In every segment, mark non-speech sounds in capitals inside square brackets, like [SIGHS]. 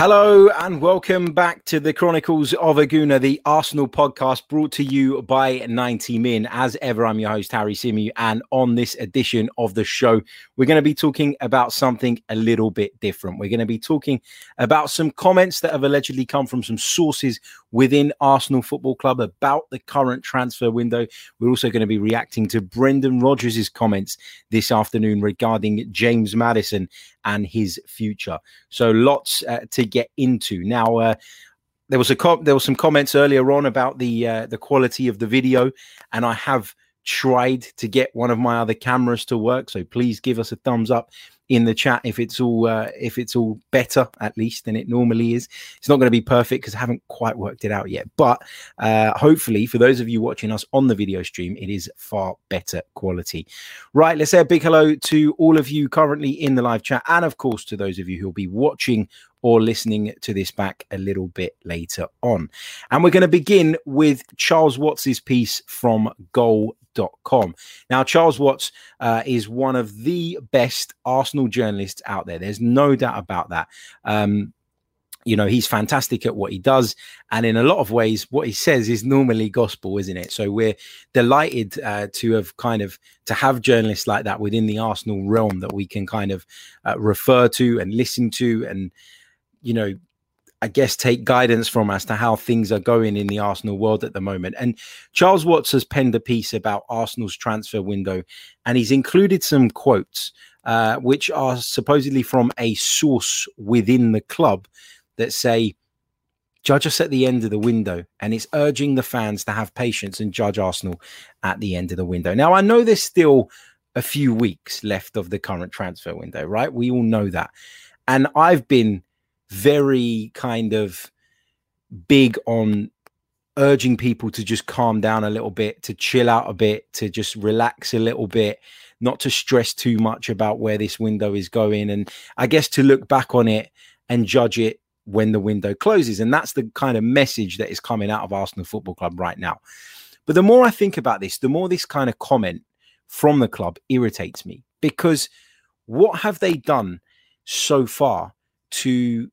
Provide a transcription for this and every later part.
Hello and welcome back to the Chronicles of a Gooner, the Arsenal podcast brought to you by 90 Min. As ever, I'm your host, Harry Symeou, and on this edition of the show, we're going to be talking about something a little bit different. We're going to be talking about some comments that have allegedly come from some sources within Arsenal Football Club about the current transfer window. We're also going to be reacting to Brendan Rodgers' comments this afternoon regarding James Maddison and his future. So lots uh, to get into now. Uh, there was a com- there was some comments earlier on about the uh, the quality of the video, and I have tried to get one of my other cameras to work. So please give us a thumbs up in the chat if it's all uh, if it's all better at least than it normally is. It's not going to be perfect because I haven't quite worked it out yet, but uh, hopefully for those of you watching us on the video stream, it is far better quality. Right, let's say a big hello to all of you currently in the live chat, and of course to those of you who'll be watching or listening to this back a little bit later on. And we're going to begin with Charles Watts's piece from Goal Now, Charles Watts uh, is one of the best Arsenal journalists out there. There's no doubt about that. Um, you know he's fantastic at what he does and in a lot of ways what he says is normally gospel isn't it so we're delighted uh, to have kind of to have journalists like that within the arsenal realm that we can kind of uh, refer to and listen to and you know I guess, take guidance from as to how things are going in the Arsenal world at the moment. And Charles Watts has penned a piece about Arsenal's transfer window, and he's included some quotes, uh, which are supposedly from a source within the club that say, Judge us at the end of the window, and it's urging the fans to have patience and judge Arsenal at the end of the window. Now, I know there's still a few weeks left of the current transfer window, right? We all know that. And I've been very kind of big on urging people to just calm down a little bit, to chill out a bit, to just relax a little bit, not to stress too much about where this window is going. And I guess to look back on it and judge it when the window closes. And that's the kind of message that is coming out of Arsenal Football Club right now. But the more I think about this, the more this kind of comment from the club irritates me because what have they done so far to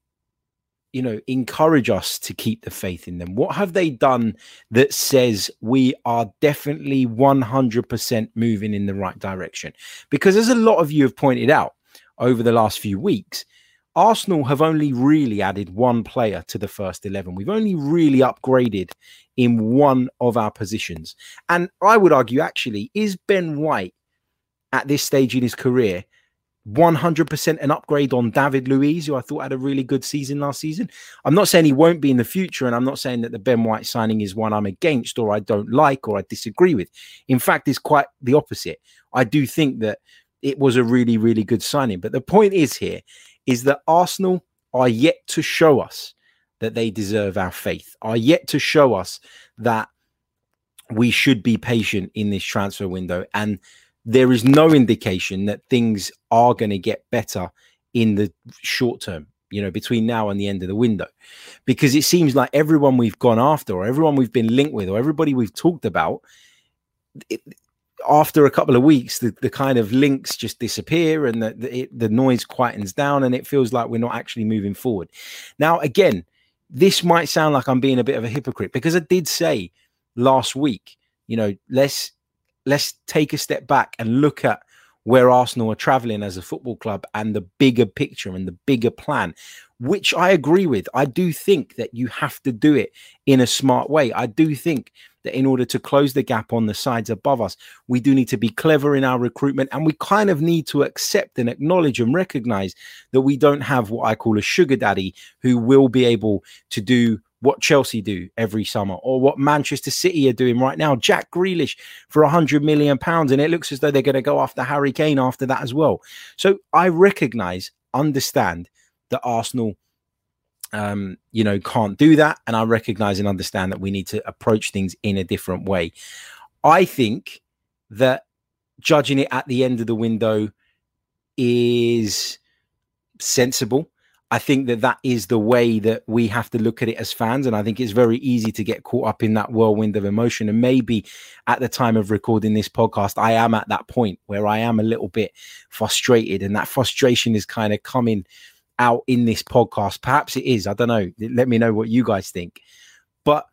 you know, encourage us to keep the faith in them? What have they done that says we are definitely 100% moving in the right direction? Because as a lot of you have pointed out over the last few weeks, Arsenal have only really added one player to the first 11. We've only really upgraded in one of our positions. And I would argue, actually, is Ben White at this stage in his career 100% an upgrade on David Luiz, who I thought had a really good season last season. I'm not saying he won't be in the future, and I'm not saying that the Ben White signing is one I'm against or I don't like or I disagree with. In fact, it's quite the opposite. I do think that it was a really, really good signing. But the point is here is that Arsenal are yet to show us that they deserve our faith, are yet to show us that we should be patient in this transfer window. And there is no indication that things are going to get better in the short term you know between now and the end of the window. Because it seems like everyone we've gone after or everyone we've been linked with or everybody we've talked about it, after a couple of weeks the, the kind of links just disappear and the, the, it, the noise quietens down and it feels like we're not actually moving forward. Now again this might sound like i'm being a bit of a hypocrite because i did say last week you know let's let's take a step back and look at where Arsenal are traveling as a football club and the bigger picture and the bigger plan, which I agree with. I do think that you have to do it in a smart way. I do think that in order to close the gap on the sides above us, we do need to be clever in our recruitment and we kind of need to accept and acknowledge and recognize that we don't have what I call a sugar daddy who will be able to do what Chelsea do every summer or what Manchester City are doing right now. Jack Grealish for a hundred million pounds, and it looks as though they're going to go after Harry Kane after that as well. So I recognise, understand that Arsenal um, you know, can't do that. And I recognize and understand that we need to approach things in a different way. I think that judging it at the end of the window is sensible. I think that that is the way that we have to look at it as fans. And I think it's very easy to get caught up in that whirlwind of emotion. And maybe at the time of recording this podcast, I am at that point where I am a little bit frustrated. And that frustration is kind of coming out in this podcast. Perhaps it is. I don't know. Let me know what you guys think. But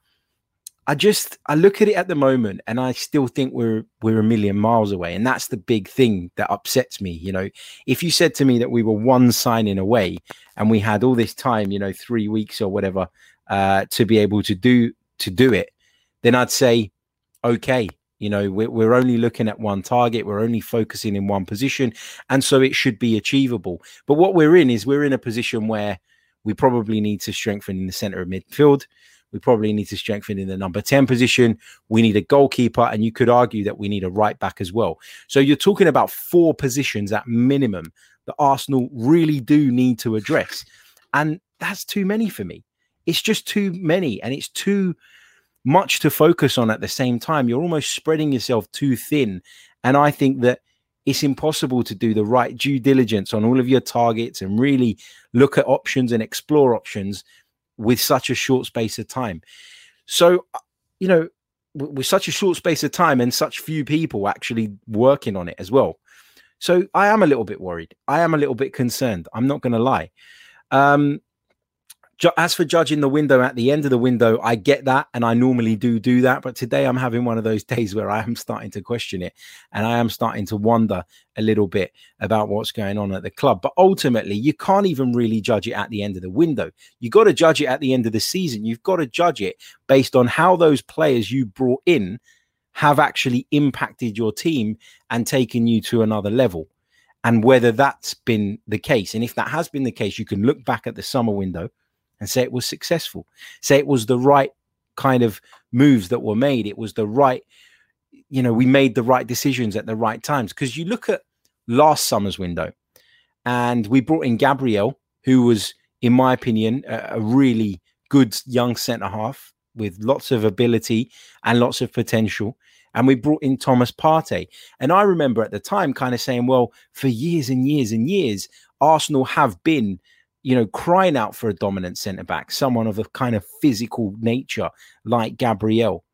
I just I look at it at the moment and I still think we're we're a million miles away. And that's the big thing that upsets me. You know, if you said to me that we were one signing away and we had all this time, you know, three weeks or whatever, uh, to be able to do to do it, then I'd say, okay, you know, we're, we're only looking at one target, we're only focusing in one position, and so it should be achievable. But what we're in is we're in a position where we probably need to strengthen in the center of midfield. We probably need to strengthen in the number 10 position. We need a goalkeeper, and you could argue that we need a right back as well. So you're talking about four positions at minimum that Arsenal really do need to address. And that's too many for me. It's just too many, and it's too much to focus on at the same time. You're almost spreading yourself too thin. And I think that it's impossible to do the right due diligence on all of your targets and really look at options and explore options with such a short space of time. So, uh, you know, with such a short space of time and such few people actually working on it as well. So I am a little bit worried. I am a little bit concerned. I'm not going to lie. Um, as for judging the window at the end of the window, I get that, and I normally do do that. But today, I'm having one of those [LAUGHS] days where I am starting to question it, and I am starting to wonder a little bit about what's going on at the club. But ultimately, you can't even really judge it at the end of the window. You got to judge it at the end of the season. You've got to judge it based on how those players you brought in have actually impacted your team and taken you to another level and whether that's been the case. And if that has been the case, you can look back at the summer window and say it was successful. Say it was the right kind of moves that were made. It was the right, you know, we made the right decisions at the right times. Because you look at last summer's window and we brought in Gabriel, who was, in my opinion, a, a really good young centre half with lots of ability and lots of potential. And we brought in Thomas Partey. And I remember at the time kind of saying, well, for years and years and years, Arsenal have been you know, crying out for a dominant centre back, someone of a kind of physical nature like Gabriel.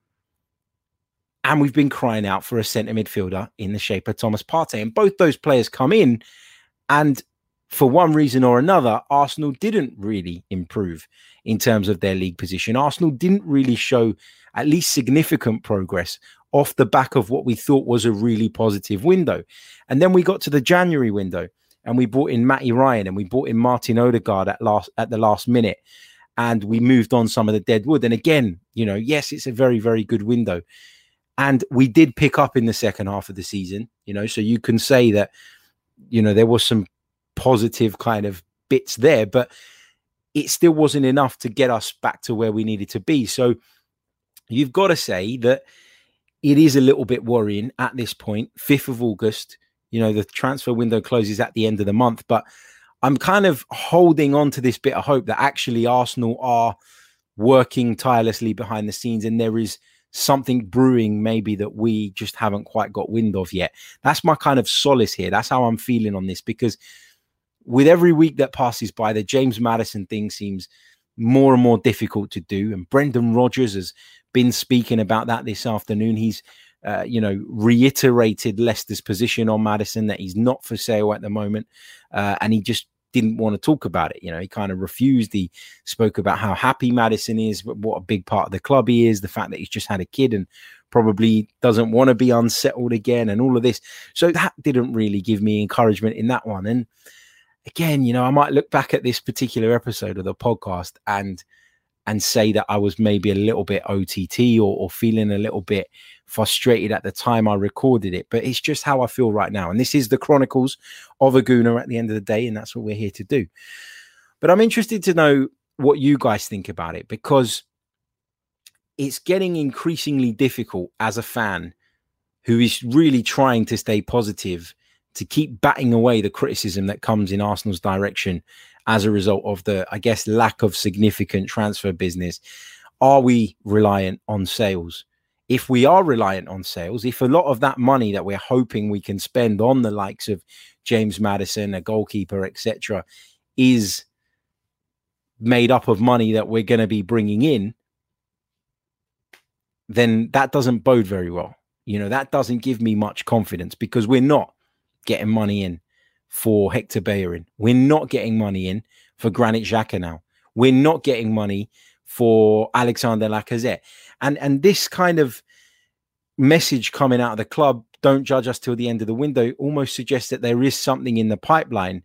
And we've been crying out for a centre midfielder in the shape of Thomas Partey. And both those players come in, and for one reason or another, Arsenal didn't really improve in terms of their league position. Arsenal didn't really show at least significant progress off the back of what we thought was a really positive window. And then we got to the January window and we brought in Matty Ryan and we brought in Martin Odegaard at last at the last minute, and we moved on some of the dead wood. And again, you know, yes, it's a very very good window, and we did pick up in the second half of the season. You know, so you can say that, you know, there was some positive kind of bits there, but it still wasn't enough to get us back to where we needed to be. So you've got to say that it is a little bit worrying at this point, 5th of August. You know, the transfer window closes at the end of the month, but I'm kind of holding on to this bit of hope that actually Arsenal are working tirelessly behind the scenes and there is something brewing maybe that we just haven't quite got wind of yet. That's my kind of solace here. That's how I'm feeling on this because with every week that passes by, the James Maddison thing seems more and more difficult to do. And Brendan Rodgers has been speaking about that this afternoon. He's uh, you know, reiterated Leicester's position on Maddison that he's not for sale at the moment, uh, and he just didn't want to talk about it. You know, he kind of refused. He spoke about how happy Maddison is, what a big part of the club he is, the fact that he's just had a kid and probably doesn't want to be unsettled again, and all of this. So that didn't really give me encouragement in that one. And again, you know, I might look back at this particular episode of the podcast and and say that I was maybe a little bit OTT or, or feeling a little bit frustrated at the time I recorded it, but it's just how I feel right now. And this is the Chronicles of a at the end of the day, and that's what we're here to do. But I'm interested to know what you guys think about it because it's getting increasingly difficult as a fan who is really trying to stay positive to keep batting away the criticism that comes in Arsenal's direction as a result of the, I guess, lack of significant transfer business. Are we reliant on sales? If we are reliant on sales, if a lot of that money that we're hoping we can spend on the likes of James Maddison, a goalkeeper, etc., is made up of money that we're going to be bringing in, then that doesn't bode very well. You know, that doesn't give me much confidence because we're not getting money in for Hector Bellerin. We're not getting money in for Granit Xhaka now. We're not getting money for Alexander Lacazette. And and this kind of message coming out of the club, don't judge us till the end of the window, almost suggests that there is something in the pipeline.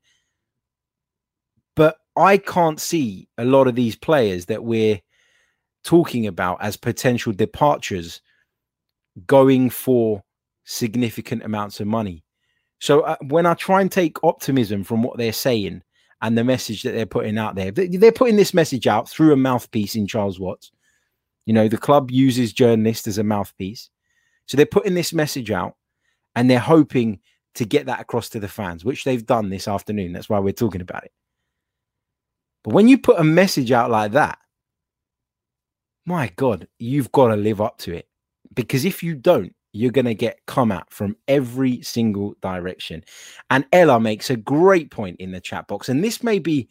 But I can't see a lot of these players that we're talking about as potential departures going for significant amounts of money. So uh, when I try and take optimism from what they're saying and the message that they're putting out there, they're putting this message out through a mouthpiece in Charles Watts. You know, the club uses journalists as a mouthpiece. So they're putting this message out and they're hoping to get that across to the fans, which they've done this afternoon. That's why we're talking about it. But when you put a message out like that, my God, you've got to live up to it. Because if you don't, you're going to get come at from every single direction. And Ella makes a great point in the chat box. And this may be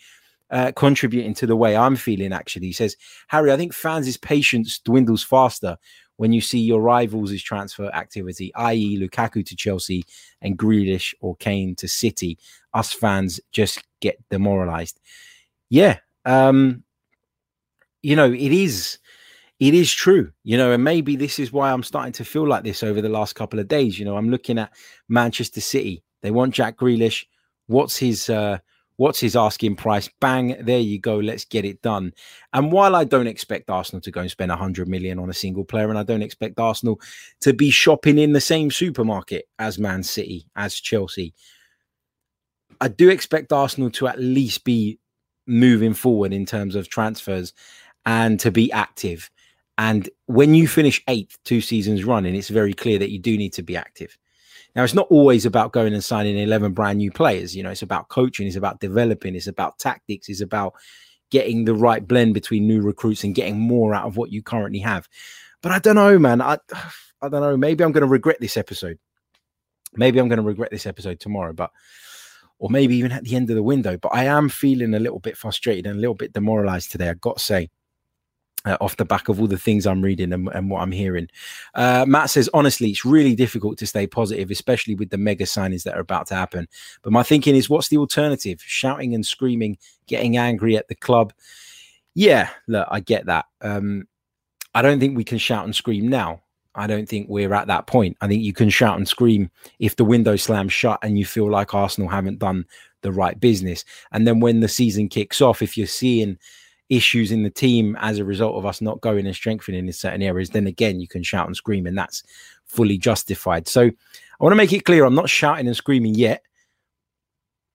uh, contributing to the way I'm feeling, actually. He says, Harry, I think fans' patience dwindles faster when you see your rivals' transfer activity, i.e., Lukaku to Chelsea and Grealish or Kane to City. Us fans just get demoralized. Yeah. Um, you know, it is it is true, you know, and maybe this is why I'm starting to feel like this over the last couple of days. You know, I'm looking at Manchester City. They want Jack Grealish. What's his uh what's his asking price? Bang, there you go. Let's get it done. And while I don't expect Arsenal to go and spend 100 million on a single player, and I don't expect Arsenal to be shopping in the same supermarket as Man City, as Chelsea, I do expect Arsenal to at least be moving forward in terms of transfers and to be active. And when you finish eighth, two seasons running, it's very clear that you do need to be active. Now, it's not always about going and signing 11 brand new players. You know, it's about coaching, it's about developing, it's about tactics, it's about getting the right blend between new recruits and getting more out of what you currently have. But I don't know, man. I, [SIGHS] I don't know. Maybe I'm going to regret this episode. Maybe I'm going to regret this episode tomorrow, but or maybe even at the end of the window. But I am feeling a little bit frustrated and a little bit demoralized today. I've got to say uh, off the back of all the things I'm reading and, and what I'm hearing. Uh, Matt says, honestly, it's really difficult to stay positive, especially with the mega signings that are about to happen. But my thinking is, what's the alternative? Shouting and screaming, getting angry at the club. Yeah, look, I get that. Um, I don't think we can shout and scream now. I don't think we're at that point. I think you can shout and scream if the window slams shut and you feel like Arsenal haven't done the right business. And then when the season kicks off, if you're seeing issues in the team as a result of us not going and strengthening in certain areas, then again, you can shout and scream, and that's fully justified. So I want to make it clear I'm not shouting and screaming yet,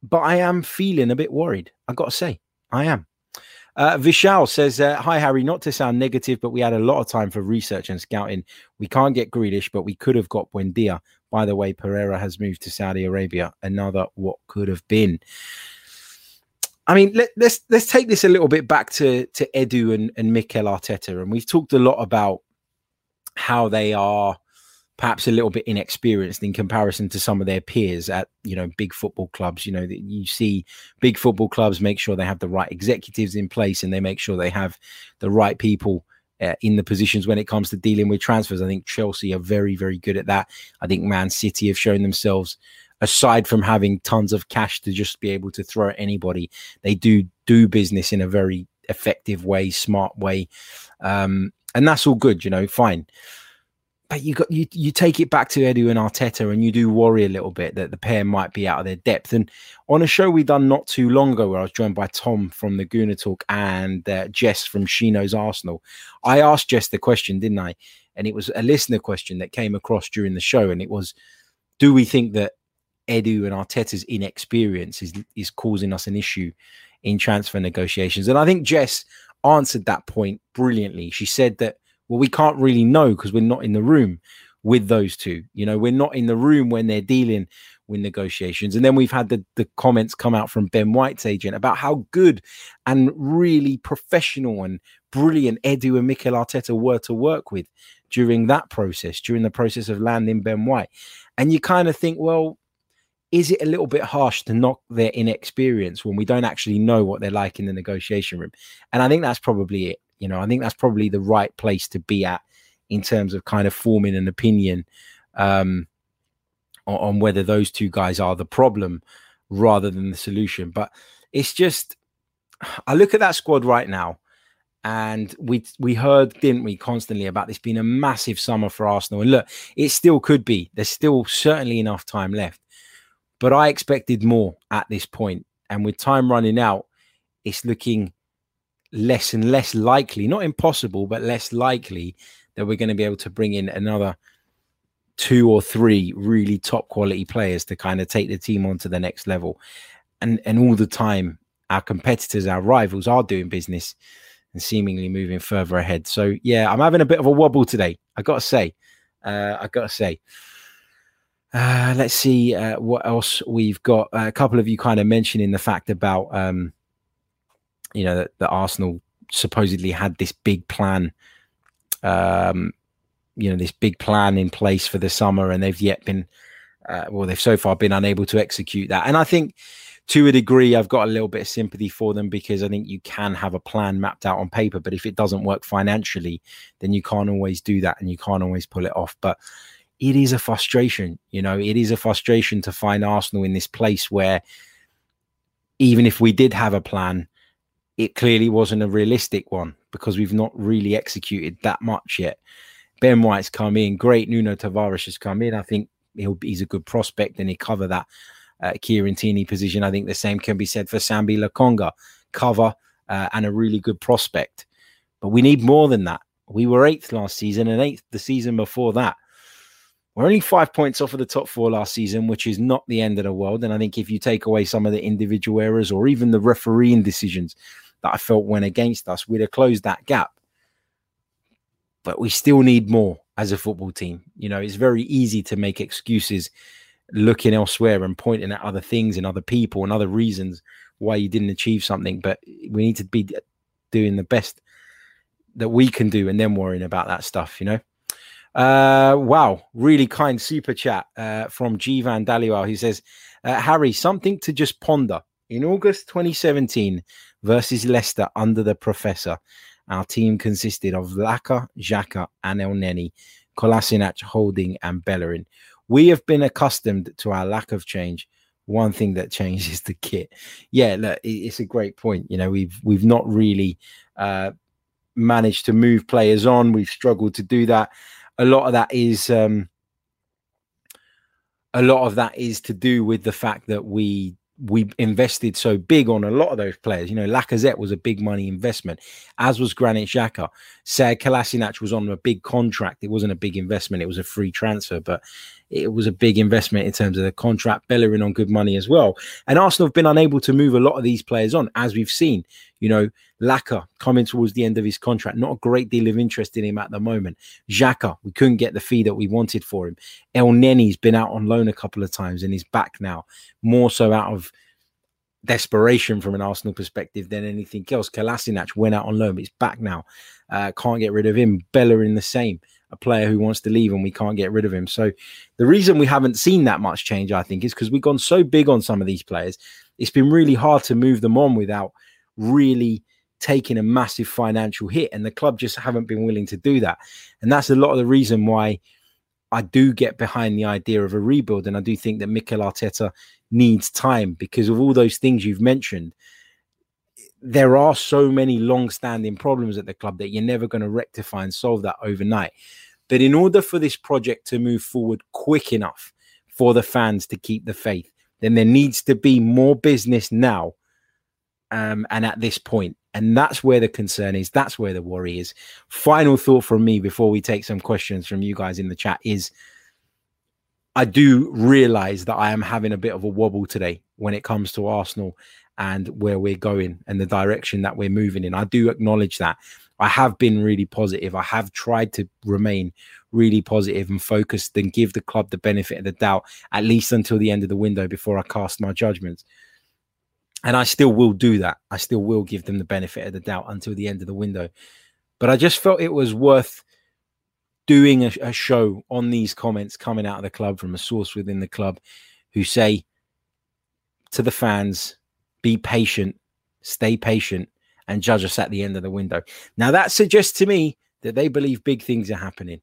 but I am feeling a bit worried. I got to say, I am. Uh, Vishal says, uh, Hi, Harry. Not to sound negative, but we had a lot of time for research and scouting. We can't get Grealish, but we could have got Buendia. By the way, Pereira has moved to Saudi Arabia. Another what could have been. I mean, let, us let's, let's take this a little bit back to to Edu and, and Mikel Arteta, and we've talked a lot about how they are perhaps a little bit inexperienced in comparison to some of their peers at you know big football clubs. You know that you see big football clubs make sure they have the right executives in place and they make sure they have the right people uh, in the positions when it comes to dealing with transfers. I think Chelsea are very very good at that. I think Man City have shown themselves aside from having tons of cash to just be able to throw at anybody, they do do business in a very effective way, smart way, um, and that's all good. You know, fine. But you got you you take it back to Edu and Arteta, and you do worry a little bit that the pair might be out of their depth. And on a show we done not too long ago, where I was joined by Tom from the Gooner Talk and uh, Jess from Shino's Arsenal, I asked Jess the question, didn't I? And it was a listener question that came across during the show, and it was, do we think that Edu and Arteta's inexperience is is causing us an issue in transfer negotiations. And I think Jess answered that point brilliantly. She said that well, we can't really know because we're not in the room with those two. You know, we're not in the room when they're dealing with negotiations. And then we've had the, the comments come out from Ben White's agent about how good and really professional and brilliant Edu and Mikel Arteta were to work with during that process, during the process of landing Ben White. And you kind of think, well, is it a little bit harsh to knock their inexperience when we don't actually know what they're like in the negotiation room? And I think that's probably it. You know, I think that's probably the right place to be at in terms of kind of forming an opinion um, on, on whether those two guys are the problem rather than the solution. But it's just, I look at that squad right now and we we heard, didn't we, constantly about this being a massive summer for Arsenal. And look, it still could be. There's still certainly enough time left. But I expected more at this point. And with time running out, it's looking less and less likely, not impossible, but less likely that we're going to be able to bring in another two or three really top quality players to kind of take the team on to the next level. And and all the time, our competitors, our rivals are doing business and seemingly moving further ahead. So yeah, I'm having a bit of a wobble today. I gotta say, uh, I gotta say. Uh, let's see uh, what else we've got. Uh, a couple of you kind of mentioning the fact about, um, you know, that, that Arsenal supposedly had this big plan, um, you know, this big plan in place for the summer, and they've yet been, uh, well, they've so far been unable to execute that. And I think to a degree, I've got a little bit of sympathy for them because I think you can have a plan mapped out on paper, but if it doesn't work financially, then you can't always do that and you can't always pull it off. But it is a frustration, you know, it is a frustration to find Arsenal in this place where even if we did have a plan, it clearly wasn't a realistic one because we've not really executed that much yet. Ben White's come in, great. Nuno Tavares has come in. I think he's a good prospect and he cover that uh, Kieran Tierney position. I think the same can be said for Sambi Lokonga, cover uh, and a really good prospect. But we need more than that. We were eighth last season and eighth the season before that. We're only five points off of the top four last season, which is not the end of the world. And I think if you take away some of the individual errors or even the refereeing decisions that I felt went against us, we'd have closed that gap. But we still need more as a football team. You know, it's very easy to make excuses looking elsewhere and pointing at other things and other people and other reasons why you didn't achieve something. But we need to be doing the best that we can do and then worrying about that stuff, you know. Uh, wow, really kind super chat uh, from Jivan Daliwal He says, uh, Harry, something to just ponder. In August 2017 versus Leicester under the professor, our team consisted of Laka, Xhaka, and Elneny, Kolasinac, Holding, and Bellerin we have been accustomed to our lack of change. One thing that changed [LAUGHS] is the kit. Yeah, look, it's a great point. You know, we've we've not really uh, managed to move players on. We've struggled to do that. A lot of that is um, a lot of that is to do with the fact that we we invested so big on a lot of those players. You know, Lacazette was a big money investment, as was Granit Xhaka. Sead Kolasinac was on a big contract. It wasn't a big investment; it was a free transfer, but it was a big investment in terms of the contract. Bellerin on good money as well. And Arsenal have been unable to move a lot of these players on, as we've seen. You know, Laka coming towards the end of his contract, not a great deal of interest in him at the moment. Xhaka, we couldn't get the fee that we wanted for him. Elneny's been out on loan a couple of times and he's back now, more so out of desperation from an Arsenal perspective than anything else. Kolasinac went out on loan, but he's back now. Uh, can't get rid of him. Bellerin the same a player who wants to leave and we can't get rid of him. So the reason we haven't seen that much change, I think, is because we've gone so big on some of these players. It's been really hard to move them on without really taking a massive financial hit. And the club just haven't been willing to do that. And that's a lot of the reason why I do get behind the idea of a rebuild. And I do think that Mikel Arteta needs time because of all those things you've mentioned there are so many long-standing problems at the club that you're never going to rectify and solve that overnight. But in order for this project to move forward quick enough for the fans to keep the faith, then there needs to be more business now um, and at this point. And that's where the concern is. That's where the worry is. Final thought from me before we take some questions from you guys in the chat is I do realize that I am having a bit of a wobble today when it comes to Arsenal and where we're going and the direction that we're moving in. I do acknowledge that. I have been really positive. I have tried to remain really positive and focused and give the club the benefit of the doubt, at least until the end of the window before I cast my judgments. And I still will do that. I still will give them the benefit of the doubt until the end of the window. But I just felt it was worth doing a, a show on these comments coming out of the club from a source within the club who say to the fans, be patient, stay patient, and judge us at the end of the window. Now, that suggests to me that they believe big things are happening.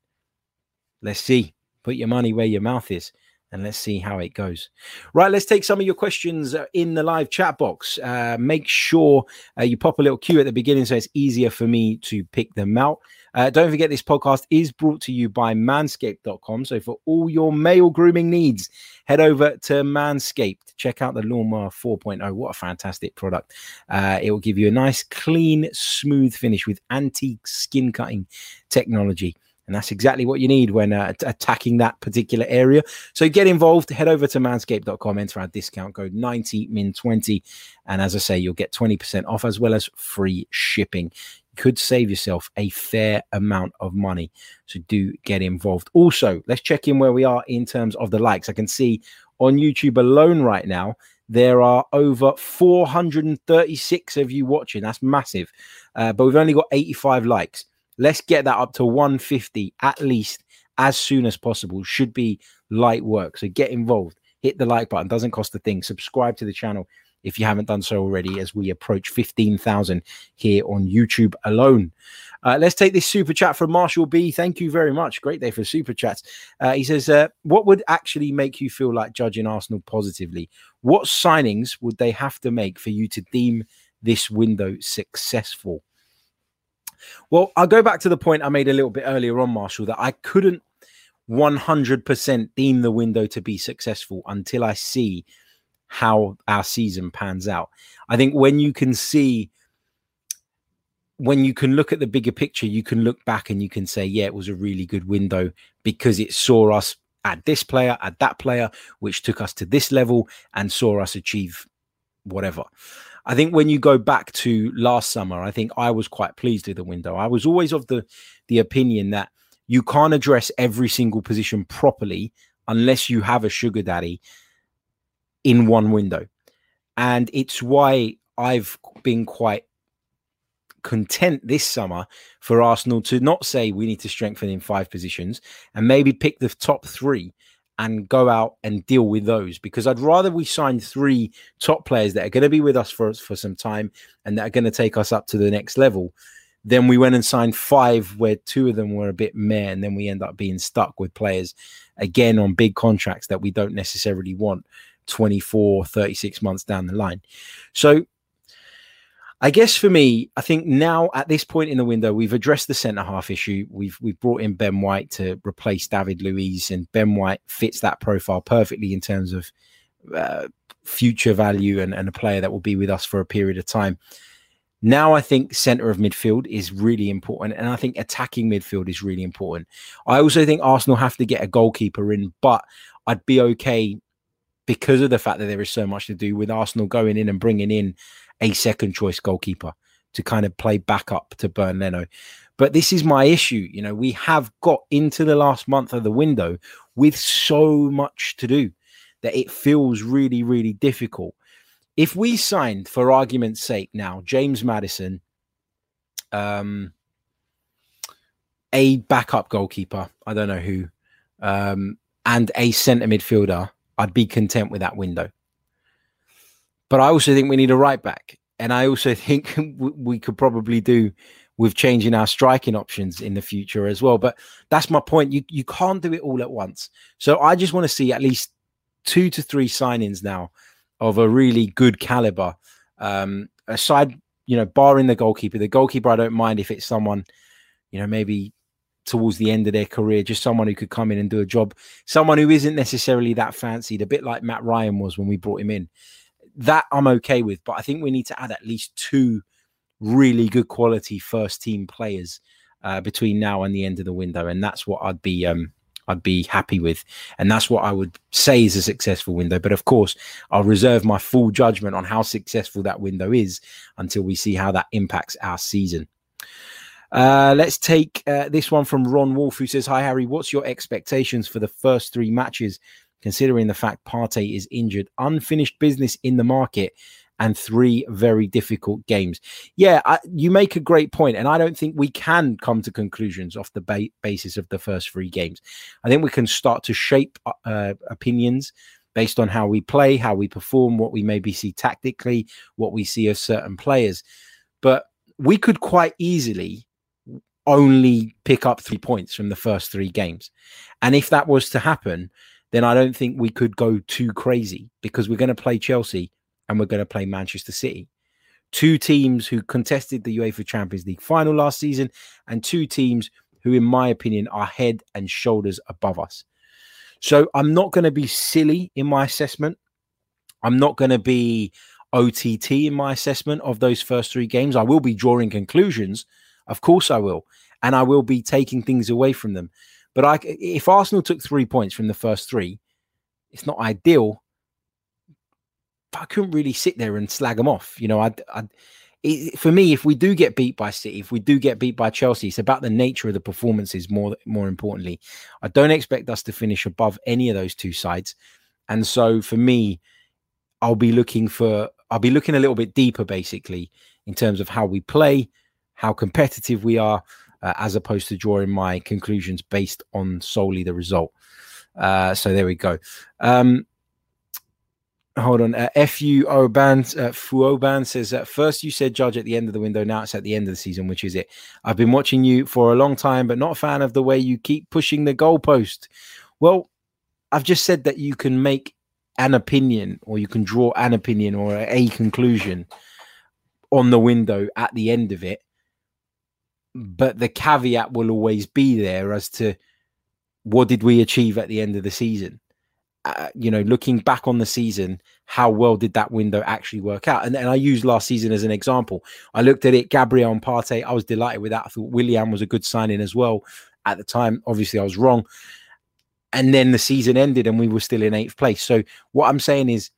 Let's see. Put your money where your mouth is and let's see how it goes. Right, let's take some of your questions uh, in the live chat box. Uh, make sure uh, you pop a little cue at the beginning so it's easier for me to pick them out. Uh, don't forget, this podcast is brought to you by manscaped.com. So, for all your male grooming needs, head over to Manscaped. Check out the Lawnmower 4.0. What a fantastic product! Uh, it will give you a nice, clean, smooth finish with anti skin cutting technology. And that's exactly what you need when uh, attacking that particular area. So get involved, head over to manscaped.com, enter our discount code 90min20. And as I say, you'll get 20% off as well as free shipping. Could save yourself a fair amount of money. So do get involved. Also, let's check in where we are in terms of the likes. I can see on YouTube alone right now, there are over 436 of you watching. That's massive. Uh, but we've only got 85 likes. Let's get that up to 150 at least as soon as possible. Should be light work. So get involved. Hit the like button. Doesn't cost a thing. Subscribe to the channel if you haven't done so already as we approach 15,000 here on YouTube alone. Uh, let's take this super chat from Marshall B. Thank you very much. Great day for super chats. Uh, he says, uh, What would actually make you feel like judging Arsenal positively? What signings would they have to make for you to deem this window successful? Well, I'll go back to the point I made a little bit earlier on, Marshall, that I couldn't 100% deem the window to be successful until I see how our season pans out. I think when you can see, when you can look at the bigger picture, you can look back and you can say, yeah, it was a really good window because it saw us at this player, at that player, which took us to this level and saw us achieve whatever. I think when you go back to last summer, I think I was quite pleased with the window. I was always of the the opinion that you can't address every single position properly unless you have a sugar daddy in one window. And it's why I've been quite content this summer for Arsenal to not say we need to strengthen in five positions and maybe pick the top three and go out and deal with those because I'd rather we sign three top players that are going to be with us for for some time and that are going to take us up to the next level. Then we went and signed five where two of them were a bit meh, and then we end up being stuck with players again on big contracts that we don't necessarily want 24, 36 months down the line. So I guess for me, I think now at this point in the window, we've addressed the centre half issue. We've we've brought in Ben White to replace David Luiz, and Ben White fits that profile perfectly in terms of uh, future value and, and a player that will be with us for a period of time. Now I think centre of midfield is really important, and I think attacking midfield is really important. I also think Arsenal have to get a goalkeeper in, but I'd be okay because of the fact that there is so much to do with Arsenal going in and bringing in a second choice goalkeeper to kind of play backup to Bernd Leno. But this is my issue. You know, we have got into the last month of the window with so much to do that it feels really, really difficult. If we signed, for argument's sake, now James Maddison, um, a backup goalkeeper, I don't know who, um, and a centre midfielder, I'd be content with that window. But I also think we need a right back. And I also [LAUGHS] think we could probably do with changing our striking options in the future as well. But that's my point. You you can't do it all at once. So I just want to see at least two to three signings now of a really good caliber. Um, aside, you know, barring the goalkeeper, the goalkeeper I don't mind if it's someone, you know, maybe towards the end of their career, just someone who could come in and do a job, someone who isn't necessarily that fancied, a bit like Matt Ryan was when we brought him in that I'm okay with. But I think we need to add at least two really good quality first team players uh, between now and the end of the window, and that's what I'd be um, I'd be happy with, and that's what I would say is a successful window. But of course, I'll reserve my full judgment on how successful that window is until we see how that impacts our season. Uh, let's take uh, this one from Ron Wolf, who says, Hi, Harry. What's your expectations for the first three matches, considering the fact Partey is injured? Unfinished business in the market and three very difficult games. Yeah, I, you make a great point, and I don't think we can come to conclusions off the ba- basis of the first three games. I think we can start to shape uh, uh opinions based on how we play, how we perform, what we maybe see tactically, what we see of certain players. But we could quite easily only pick up three points from the first three games. And if that was to happen, then I don't think we could go too crazy because we're going to play Chelsea and we're going to play Manchester City. Two teams who contested the UEFA Champions League final last season, and two teams who, in my opinion, are head and shoulders above us. So I'm not going to be silly in my assessment. I'm not going to be OTT in my assessment of those first three games. I will be drawing conclusions. Of course, I will. And I will be taking things away from them. But I, if Arsenal took three points from the first three, it's not ideal. I couldn't really sit there and slag them off. You know, I, I it, for me, if we do get beat by City, if we do get beat by Chelsea, it's about the nature of the performances. More, more importantly, I don't expect us to finish above any of those two sides, and so for me, I'll be looking for, I'll be looking a little bit deeper, basically, in terms of how we play, how competitive we are, uh, as opposed to drawing my conclusions based on solely the result. Uh, so there we go. Um, hold on. Uh, FU Oban, uh, Fuoban says, uh, first you said judge at the end of the window. Now it's at the end of the season, which is it? I've been watching you for a long time, but not a fan of the way you keep pushing the goalpost. Well, I've just said that you can make an opinion or you can draw an opinion or a conclusion on the window at the end of it. But the caveat will always be there as to what did we achieve at the end of the season? uh, you know, looking back on the season, how well did that window actually work out? And, and I used last season as an example. I looked at it, Gabriel and Partey. I was delighted with that. I thought Willian was a good signing as well at the time. Obviously, I was wrong. And then the season ended and we were still in eighth place. So what I'm saying is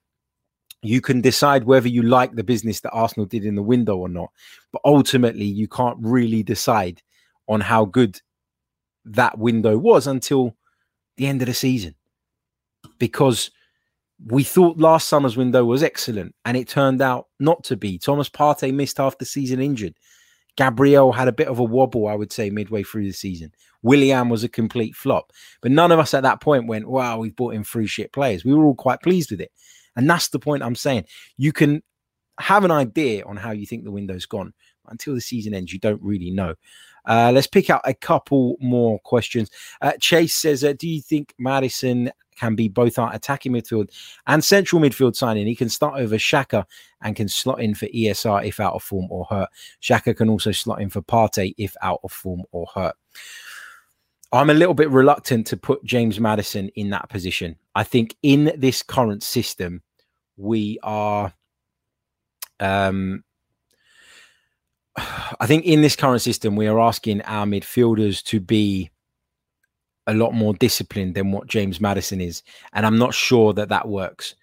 you can decide whether you like the business that Arsenal did in the window or not. But ultimately, you can't really decide on how good that window was until the end of the season because we thought last summer's window was excellent and it turned out not to be. Thomas Partey missed half the season injured. Gabriel had a bit of a wobble, I would say, midway through the season. Willian was a complete flop. But none of us at that point went, wow, we've bought in three shit players. We were all quite pleased with it. And that's the point I'm saying. You can have an idea on how you think the window's gone. Until the season ends, you don't really know. Uh, let's pick out a couple more questions. Uh, Chase says, uh, Do you think Maddison can be both our attacking midfield and central midfield signing. He can start over Xhaka and can slot in for ESR if out of form or hurt. Xhaka can also slot in for Partey if out of form or hurt. I'm a little bit reluctant to put James Maddison in that position. I think in this current system, we are. Um, I think in this current system, we are asking our midfielders to be a lot more disciplined than what James Maddison is. And I'm not sure that that works,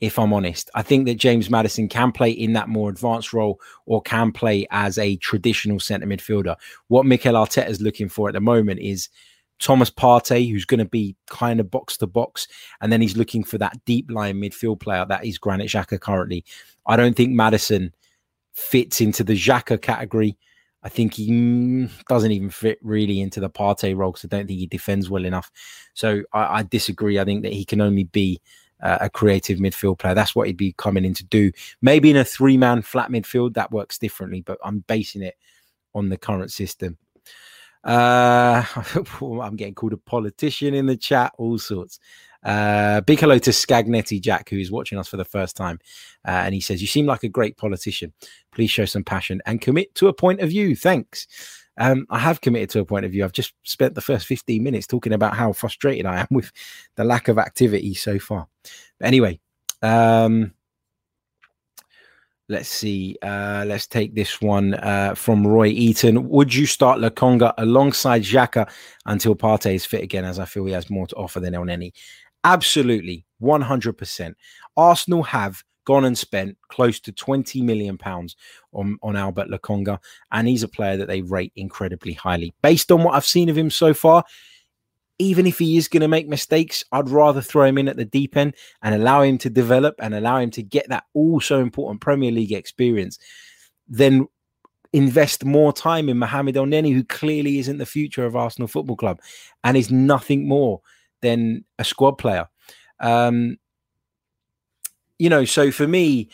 if I'm honest. I think that James Maddison can play in that more advanced role or can play as a traditional centre midfielder. What Mikel Arteta is looking for at the moment is Thomas Partey, who's going to be kind of box to box. And then he's looking for that deep line midfield player that is Granit Xhaka currently. I don't think Maddison fits into the Xhaka category. I think he doesn't even fit really into the Partey role because I don't think he defends well enough. So I, I disagree. I think that he can only be uh, a creative midfield player. That's what he'd be coming in to do. Maybe in a three man flat midfield, that works differently, but I'm basing it on the current system. Uh, [LAUGHS] I'm getting called a politician in the chat, all sorts. Uh, big hello to Scagnetti Jack, who is watching us for the first time. Uh, and he says, You seem like a great politician. Please show some passion and commit to a point of view. Thanks. Um, I have committed to a point of view. I've just spent the first 15 minutes talking about how frustrated I am [LAUGHS] with the lack of activity so far. But anyway, um, let's see. Uh, let's take this one uh, from Roy Eaton. Would you start Lokonga alongside Xhaka until Partey is fit again, as I feel he has more to offer than Elneny? Absolutely, 100%. Arsenal have gone and spent close to 20 million pounds on, on Albert Lokonga, and he's a player that they rate incredibly highly. Based on what I've seen of him so far, even if he is going to make mistakes, I'd rather throw him in at the deep end and allow him to develop and allow him to get that also important Premier League experience than invest more time in Mohamed El Elneny, who clearly isn't the future of Arsenal Football Club and is nothing more than a squad player. Um, you know, so for me,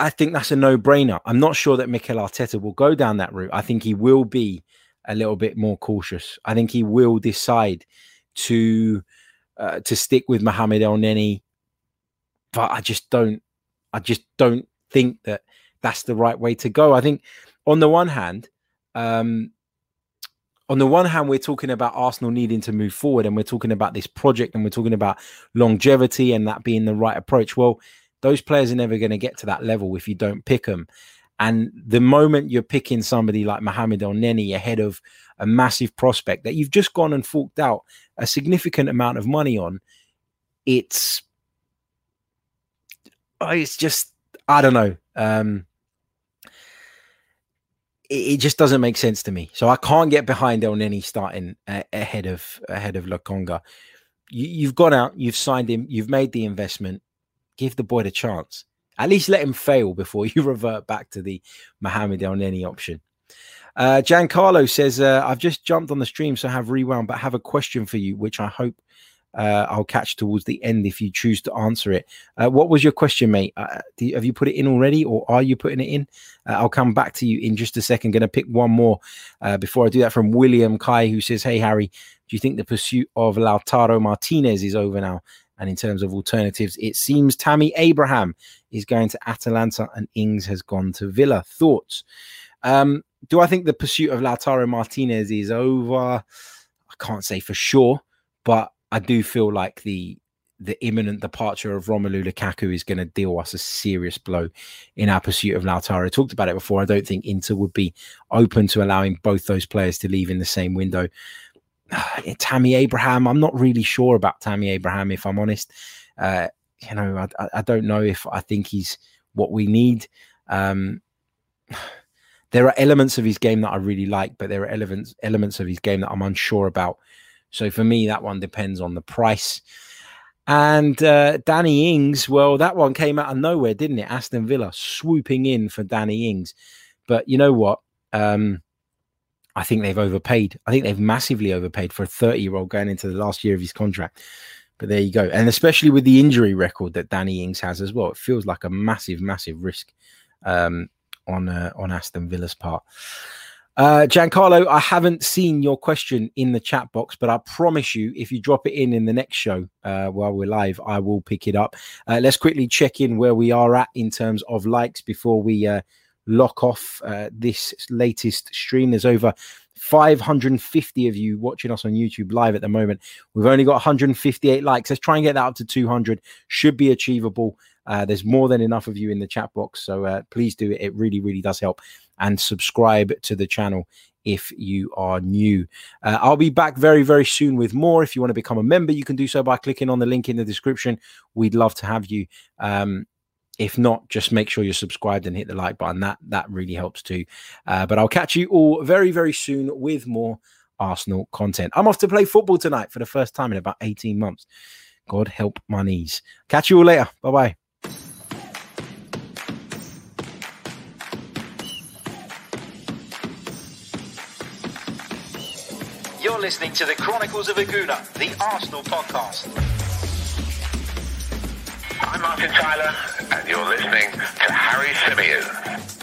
I think that's a no brainer. I'm not sure that Mikel Arteta will go down that route. I think he will be a little bit more cautious. I think he will decide to uh, to stick with Mohamed Elneny, but I just don't. I just don't think that that's the right way to go. I think on the one hand, um, on the one hand, we're talking about Arsenal needing to move forward, and we're talking about this project, and we're talking about longevity and that being the right approach. Well, those players are never going to get to that level if you don't pick them. And the moment you're picking somebody like Mohamed Elneny ahead of a massive prospect that you've just gone and forked out a significant amount of money on, it's oh, it's just I don't know. Um, it, it, just doesn't make sense to me. So I can't get behind Elneny starting ahead of ahead of Lokonga. You, you've gone out, you've signed him, you've made the investment. Give the boy the chance. At least let him fail before [LAUGHS] you revert back to the Mohamed Elneny option. Uh, Giancarlo says, uh, I've just jumped on the stream, so have rewound, but have a question for you, which I hope uh, I'll catch towards the end if you choose to answer it. Uh, what was your question, mate? Uh, you, have you put it in already, or are you putting it in? Uh, I'll come back to you in just a second. Going to pick one more uh, before I do that from William Kai, who says, "Hey Harry, do you think the pursuit of Lautaro Martinez is over now?" And in terms of alternatives, it seems Tammy Abraham is going to Atalanta and Ings has gone to Villa. Thoughts? Um, do I think the pursuit of Lautaro Martinez is over? I can't say for sure, but I do feel like the the imminent departure of Romelu Lukaku is going to deal us a serious blow in our pursuit of Lautaro. I talked about it before. I don't think Inter would be open to allowing both those players to leave in the same window. [SIGHS] Tammy Abraham, I'm not really sure about Tammy Abraham, if I'm honest. Uh, you know, I, I, don't know if I think he's what we need. Um, [SIGHS] there are elements of his game that I really like, but there are elements elements of his game that I'm unsure about. So for me, that one depends on the price. And uh, Danny Ings, well, that one came out of nowhere, didn't it? Aston Villa swooping in for Danny Ings. But you know what? Um, I think they've overpaid. I think they've massively overpaid for a 30 year old going into the last year of his contract. But there you go. And especially with the injury record that Danny Ings has as well, it feels like a massive, massive risk um, on uh, on Aston Villa's part. Uh, Giancarlo, I haven't seen your question in the chat box, but I promise you, if you drop it in in the next show uh, while we're live, I will pick it up. Uh, let's quickly check in where we are at in terms of likes before we uh, lock off uh, this latest stream. There's over 550 of you watching us on YouTube live at the moment. We've only got 158 likes. Let's try and get that up to 200. Should be achievable. Uh, there's more than enough of you in the chat box, so uh, please do it. It really, really does help. And subscribe to the channel if you are new. Uh, I'll be back very, very soon with more. If you want to become a member, you can do so by clicking on the link in the description. We'd love to have you. Um, if not, just make sure you're subscribed and hit the like button. That that really helps too. Uh, but I'll catch you all very very soon with more Arsenal content. I'm off to play football tonight for the first time in about 18 months. God help my knees. Catch you all later. Bye bye. You're listening to the Chronicles of a Gooner, the Arsenal podcast. I'm Martin Tyler, and you're listening to Harry Symeou.